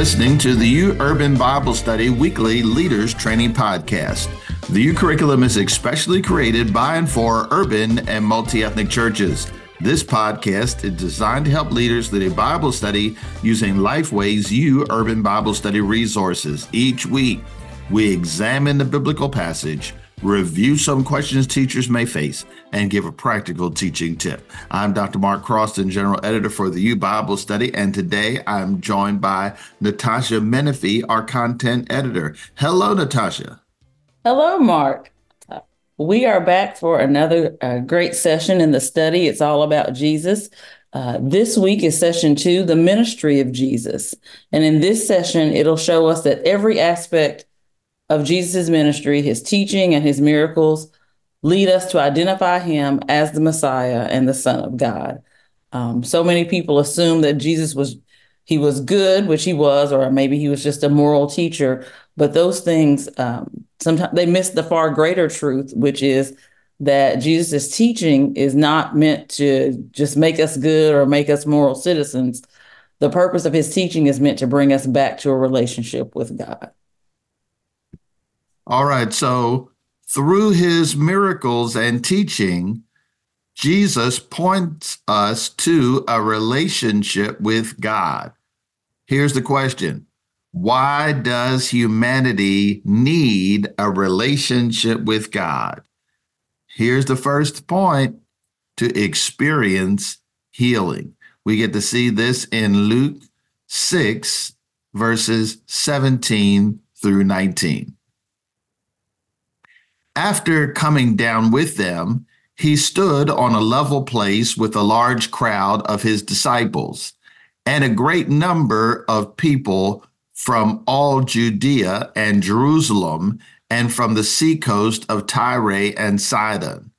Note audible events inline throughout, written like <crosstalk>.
listening to the YOU Urban Bible Study Weekly Leaders Training Podcast. The YOU curriculum is especially created by and for urban and multi ethnic churches. This podcast is designed to help leaders lead a Bible study using Lifeway's YOU Urban Bible Study resources. Each week, we examine the biblical passage review some questions teachers may face, and give a practical teaching tip. I'm Dr. Mark Croston, General Editor for the YOU Bible Study, and today I'm joined by Natasha Menefee, our Content Editor. Hello, Natasha. Hello, Mark. We are back for another uh, great session in the study. It's all about Jesus. Uh, this week is session two, the ministry of Jesus. And in this session, it'll show us that every aspect of Jesus' ministry, his teaching, and his miracles lead us to identify him as the Messiah and the Son of God. Um, so many people assume that Jesus was he was good, which he was, or maybe he was just a moral teacher. But those things um, sometimes they miss the far greater truth, which is that Jesus' teaching is not meant to just make us good or make us moral citizens. The purpose of his teaching is meant to bring us back to a relationship with God. All right. So through his miracles and teaching, Jesus points us to a relationship with God. Here's the question Why does humanity need a relationship with God? Here's the first point to experience healing. We get to see this in Luke 6, verses 17 through 19. After coming down with them, he stood on a level place with a large crowd of his disciples and a great number of people from all Judea and Jerusalem and from the seacoast of Tyre and Sidon.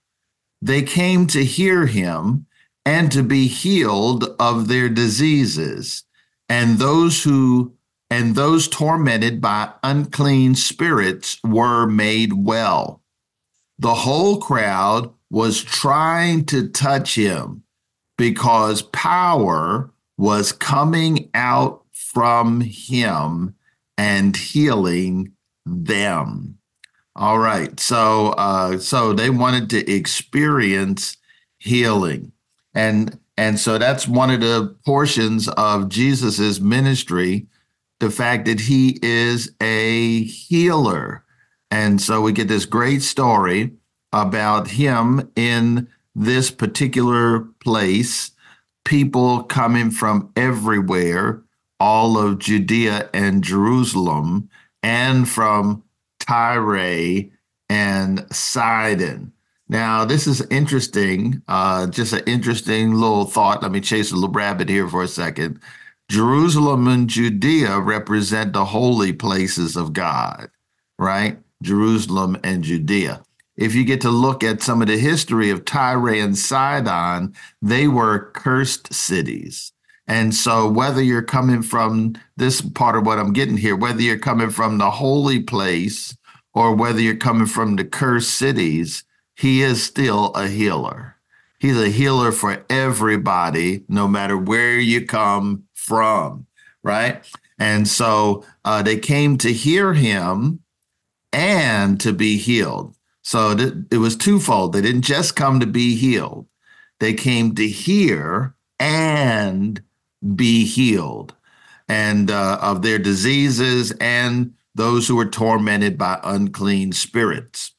They came to hear him and to be healed of their diseases, and those who and those tormented by unclean spirits were made well the whole crowd was trying to touch him because power was coming out from him and healing them. All right. So uh so they wanted to experience healing. And and so that's one of the portions of Jesus's ministry, the fact that he is a healer. And so we get this great story about him in this particular place, people coming from everywhere, all of Judea and Jerusalem, and from Tyre and Sidon. Now, this is interesting, uh, just an interesting little thought. Let me chase a little rabbit here for a second. Jerusalem and Judea represent the holy places of God, right? Jerusalem and Judea. If you get to look at some of the history of Tyre and Sidon, they were cursed cities. And so, whether you're coming from this part of what I'm getting here, whether you're coming from the holy place or whether you're coming from the cursed cities, he is still a healer. He's a healer for everybody, no matter where you come from, right? And so uh, they came to hear him and to be healed. So it was twofold. They didn't just come to be healed, they came to hear and be healed and uh, of their diseases and those who were tormented by unclean spirits.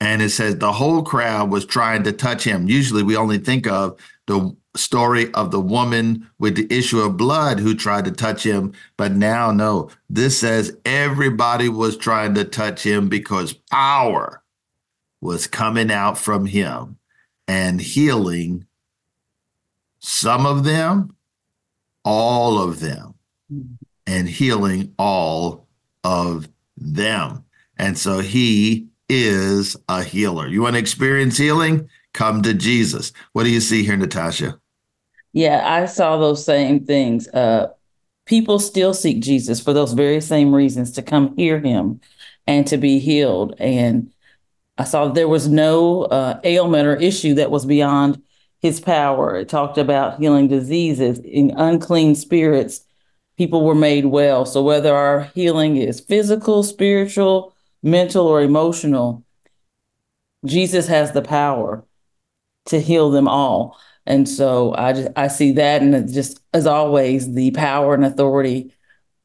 And it says the whole crowd was trying to touch him. Usually we only think of the story of the woman with the issue of blood who tried to touch him. But now, no, this says everybody was trying to touch him because power was coming out from him and healing some of them, all of them, and healing all of them. And so he is a healer. You want to experience healing? Come to Jesus. What do you see here, Natasha? Yeah, I saw those same things. Uh, people still seek Jesus for those very same reasons to come hear him and to be healed. And I saw there was no uh, ailment or issue that was beyond his power. It talked about healing diseases in unclean spirits. people were made well. So whether our healing is physical, spiritual, mental, or emotional, Jesus has the power to heal them all. And so I just I see that and just as always the power and authority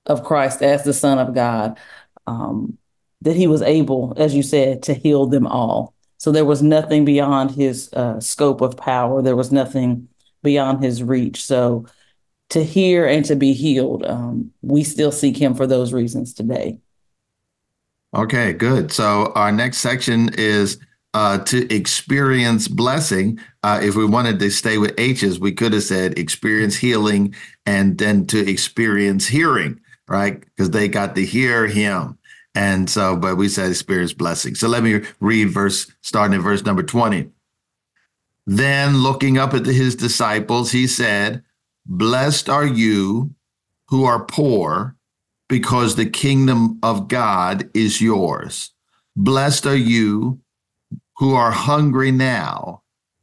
of Christ as the Son of God. Um, that he was able, as you said, to heal them all. So there was nothing beyond his uh, scope of power. There was nothing beyond his reach. So to hear and to be healed, um, we still seek him for those reasons today. Okay, good. So our next section is uh, to experience blessing. Uh, if we wanted to stay with H's, we could have said experience healing and then to experience hearing, right? Because they got to hear him. And so, but we said experience blessing. So let me read verse, starting at verse number 20. Then looking up at his disciples, he said, Blessed are you who are poor, because the kingdom of God is yours. Blessed are you who are hungry now,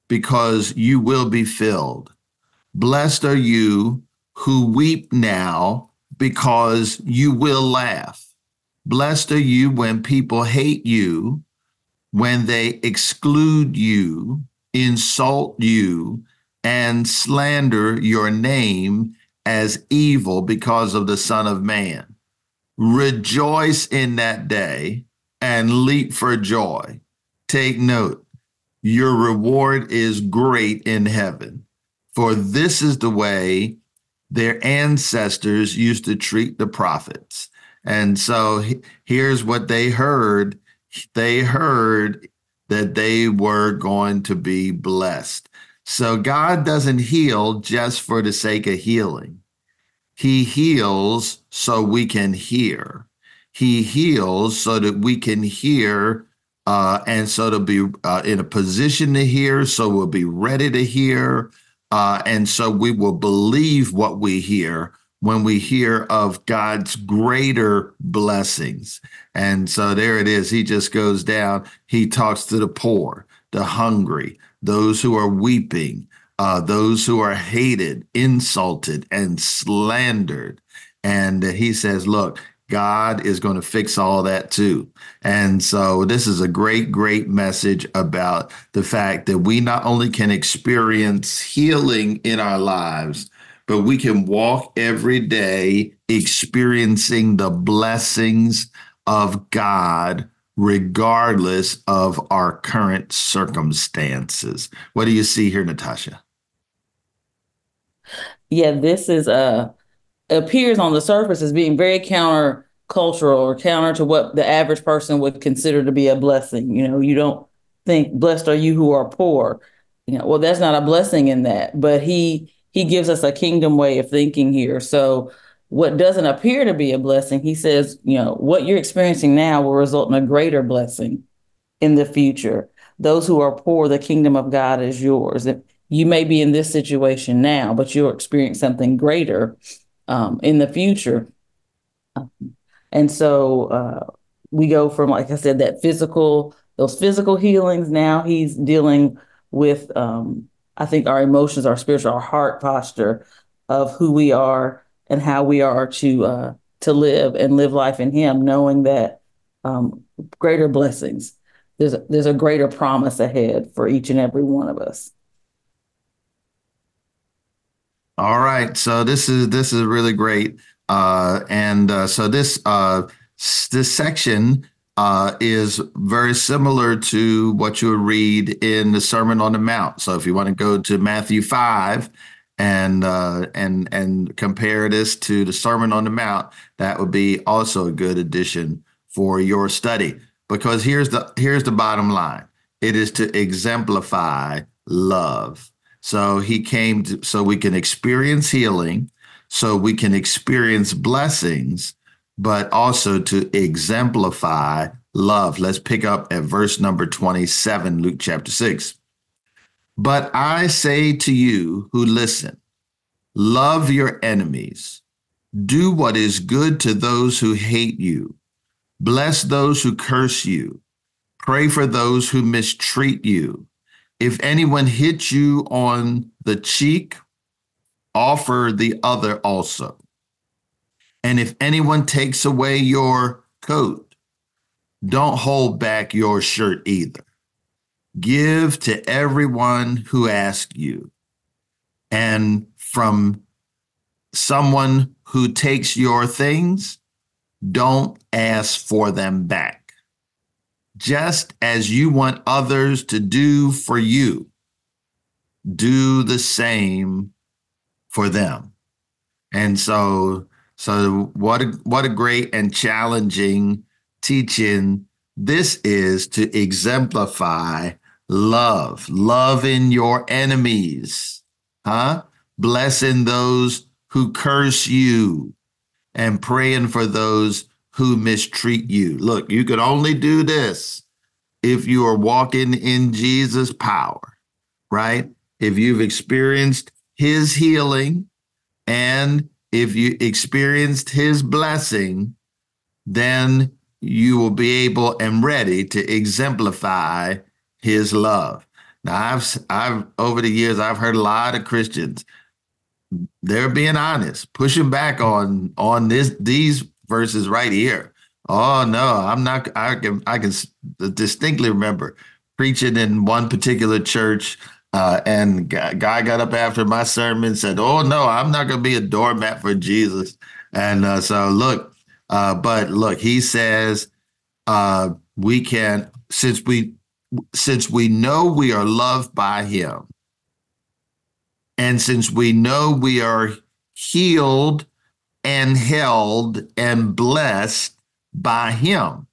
because you will be filled. Blessed are you who weep now, because you will laugh. Blessed are you when people hate you, when they exclude you, insult you, and slander your name as evil because of the Son of Man. Rejoice in that day and leap for joy. Take note, your reward is great in heaven, for this is the way their ancestors used to treat the prophets. And so here's what they heard they heard that they were going to be blessed. So God doesn't heal just for the sake of healing. He heals so we can hear. He heals so that we can hear uh, and so to be uh, in a position to hear, so we'll be ready to hear. Uh, and so we will believe what we hear when we hear of God's greater blessings. And so there it is. He just goes down. He talks to the poor, the hungry, those who are weeping, uh, those who are hated, insulted, and slandered. And he says, Look, God is going to fix all that too. And so this is a great, great message about the fact that we not only can experience healing in our lives, but we can walk every day experiencing the blessings of God regardless of our current circumstances. What do you see here, Natasha? Yeah, this is uh appears on the surface as being very counter cultural or counter to what the average person would consider to be a blessing. You know, you don't think blessed are you who are poor. You know, well, that's not a blessing in that, but he he gives us a kingdom way of thinking here. So what doesn't appear to be a blessing, he says, you know, what you're experiencing now will result in a greater blessing in the future. Those who are poor, the kingdom of God is yours. You may be in this situation now, but you'll experience something greater um, in the future. And so uh, we go from, like I said, that physical, those physical healings. Now he's dealing with, um, I think, our emotions, our spiritual, our heart posture of who we are and how we are to uh, to live and live life in Him, knowing that um, greater blessings. There's a, there's a greater promise ahead for each and every one of us. All right, so this is this is really great, uh, and uh, so this uh, this section uh, is very similar to what you would read in the Sermon on the Mount. So if you want to go to Matthew five and uh, and and compare this to the Sermon on the Mount, that would be also a good addition for your study. Because here's the here's the bottom line: it is to exemplify love. So he came to, so we can experience healing, so we can experience blessings, but also to exemplify love. Let's pick up at verse number 27, Luke chapter 6. But I say to you who listen, love your enemies, do what is good to those who hate you, bless those who curse you, pray for those who mistreat you. If anyone hits you on the cheek, offer the other also. And if anyone takes away your coat, don't hold back your shirt either. Give to everyone who asks you. And from someone who takes your things, don't ask for them back. Just as you want others to do for you, do the same for them. And so, so what a what a great and challenging teaching this is to exemplify love, loving your enemies, huh? Blessing those who curse you and praying for those who mistreat you. Look, you could only do this if you are walking in Jesus' power, right? If you've experienced his healing and if you experienced his blessing, then you will be able and ready to exemplify his love. Now I've I've over the years I've heard a lot of Christians they're being honest, pushing back on on this these verses right here. Oh no, I'm not I can I can distinctly remember preaching in one particular church uh, and guy got up after my sermon and said, "Oh no, I'm not going to be a doormat for Jesus." And uh, so look, uh, but look, he says uh, we can since we since we know we are loved by him and since we know we are healed and held and blessed by him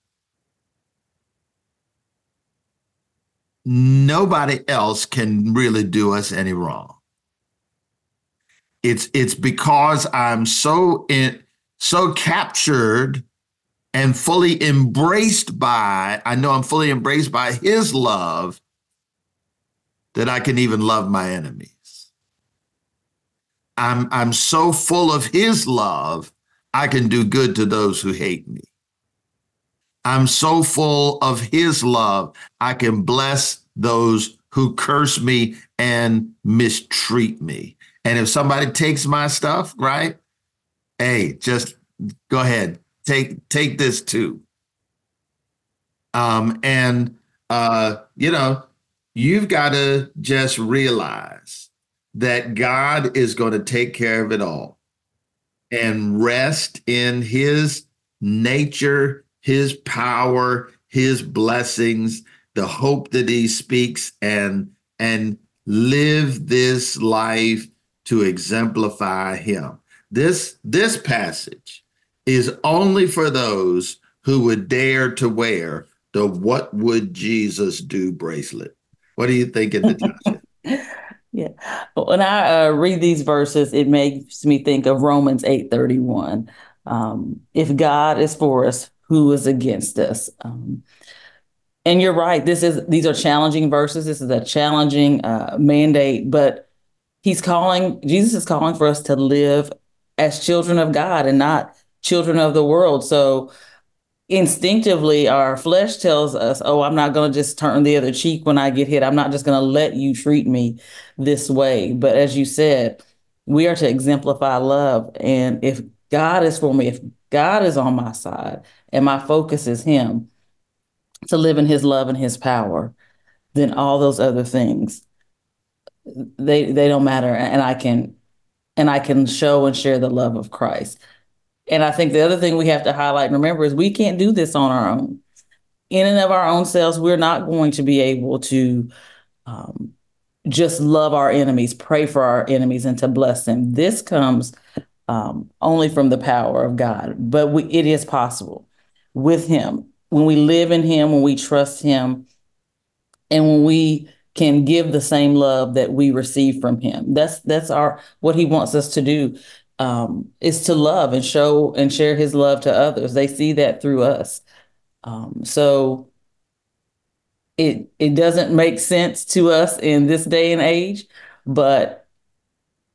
nobody else can really do us any wrong it's it's because i'm so in so captured and fully embraced by, I know I'm fully embraced by his love that I can even love my enemies. I'm, I'm so full of his love, I can do good to those who hate me. I'm so full of his love, I can bless those who curse me and mistreat me. And if somebody takes my stuff, right? Hey, just go ahead, take take this too. Um, and uh, you know, you've got to just realize that God is going to take care of it all and rest in his nature, his power, his blessings, the hope that he speaks and and live this life to exemplify him. This this passage is only for those who would dare to wear the what would Jesus do bracelet. What do you think, Natasha? <laughs> yeah. When I uh, read these verses, it makes me think of Romans 8 31. Um, if God is for us, who is against us? Um, and you're right. This is these are challenging verses. This is a challenging uh, mandate, but he's calling. Jesus is calling for us to live as children of God and not children of the world. So instinctively, our flesh tells us, oh, I'm not going to just turn the other cheek when I get hit. I'm not just going to let you treat me this way. But as you said, we are to exemplify love. And if God is for me, if God is on my side and my focus is Him to live in His love and His power, then all those other things they they don't matter and I can and I can show and share the love of Christ. And I think the other thing we have to highlight and remember is we can't do this on our own. In and of our own selves, we're not going to be able to um, just love our enemies, pray for our enemies, and to bless them. This comes um, only from the power of God, but we, it is possible with Him. When we live in Him, when we trust Him, and when we can give the same love that we receive from Him, that's that's our what He wants us to do um, is to love and show and share his love to others. They see that through us. Um, so it it doesn't make sense to us in this day and age, but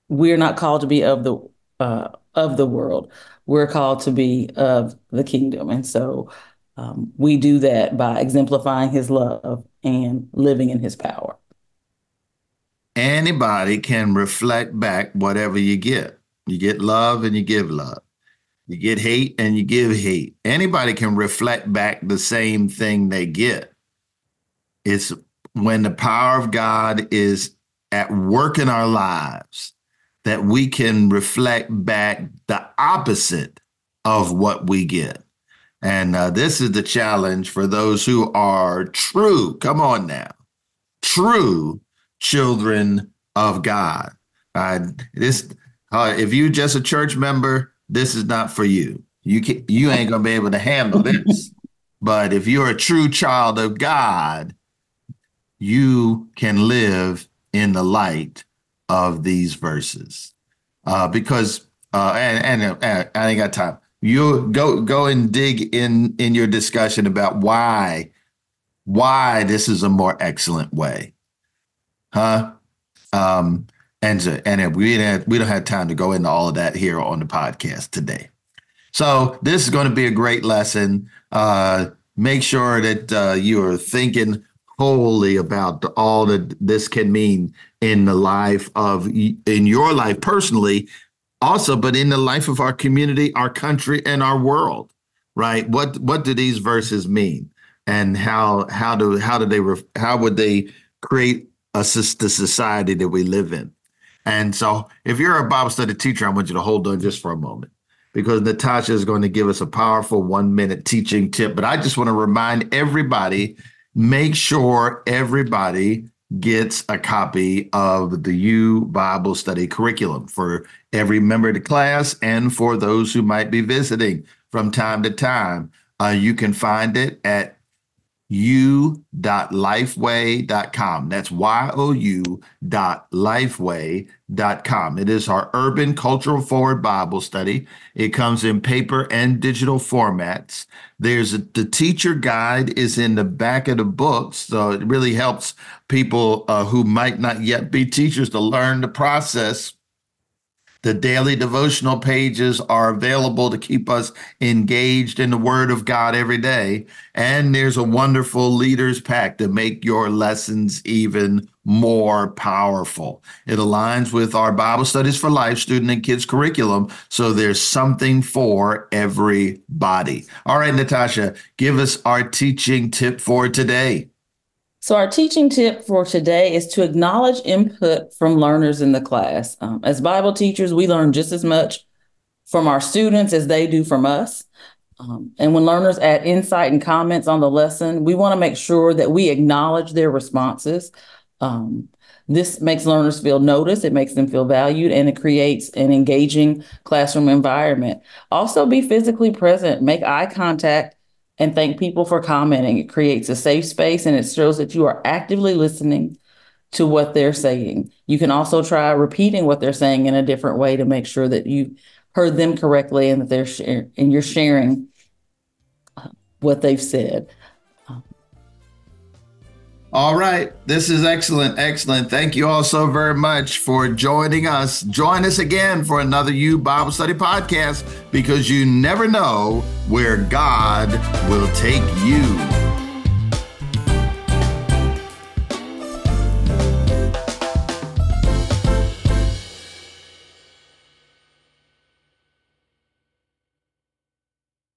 we're not called to be of the uh, of the world. We're called to be of the kingdom, and so um, we do that by exemplifying His love and living in His power. Anybody can reflect back whatever you get. You get love and you give love. You get hate and you give hate. Anybody can reflect back the same thing they get. It's when the power of God is at work in our lives that we can reflect back the opposite of what we get. And uh, this is the challenge for those who are true, come on now, true children of God. Uh, this, uh, if you're just a church member, this is not for you. You can, you ain't gonna be able to handle this. <laughs> but if you're a true child of God, you can live in the light of these verses. Uh, because uh, and, and, and I ain't got time. You go go and dig in in your discussion about why why this is a more excellent way, huh? Um, and and we didn't we don't have time to go into all of that here on the podcast today. So this is going to be a great lesson. Uh, make sure that uh, you are thinking wholly about all that this can mean in the life of in your life personally, also, but in the life of our community, our country, and our world. Right? What what do these verses mean, and how how do how do they how would they create a the society that we live in? And so, if you're a Bible study teacher, I want you to hold on just for a moment because Natasha is going to give us a powerful one minute teaching tip. But I just want to remind everybody make sure everybody gets a copy of the YOU Bible study curriculum for every member of the class and for those who might be visiting from time to time. Uh, you can find it at you.lifeway.com. That's Y-O-U dot lifeway.com. It is our urban cultural forward Bible study. It comes in paper and digital formats. There's a, the teacher guide is in the back of the book. So it really helps people uh, who might not yet be teachers to learn the process the daily devotional pages are available to keep us engaged in the Word of God every day. And there's a wonderful leaders pack to make your lessons even more powerful. It aligns with our Bible Studies for Life student and kids curriculum. So there's something for everybody. All right, Natasha, give us our teaching tip for today. So, our teaching tip for today is to acknowledge input from learners in the class. Um, as Bible teachers, we learn just as much from our students as they do from us. Um, and when learners add insight and comments on the lesson, we want to make sure that we acknowledge their responses. Um, this makes learners feel noticed, it makes them feel valued, and it creates an engaging classroom environment. Also, be physically present, make eye contact and thank people for commenting. It creates a safe space and it shows that you are actively listening to what they're saying. You can also try repeating what they're saying in a different way to make sure that you heard them correctly and that they're sharing and you're sharing what they've said. All right. This is excellent. Excellent. Thank you all so very much for joining us. Join us again for another YOU Bible Study podcast because you never know where God will take you.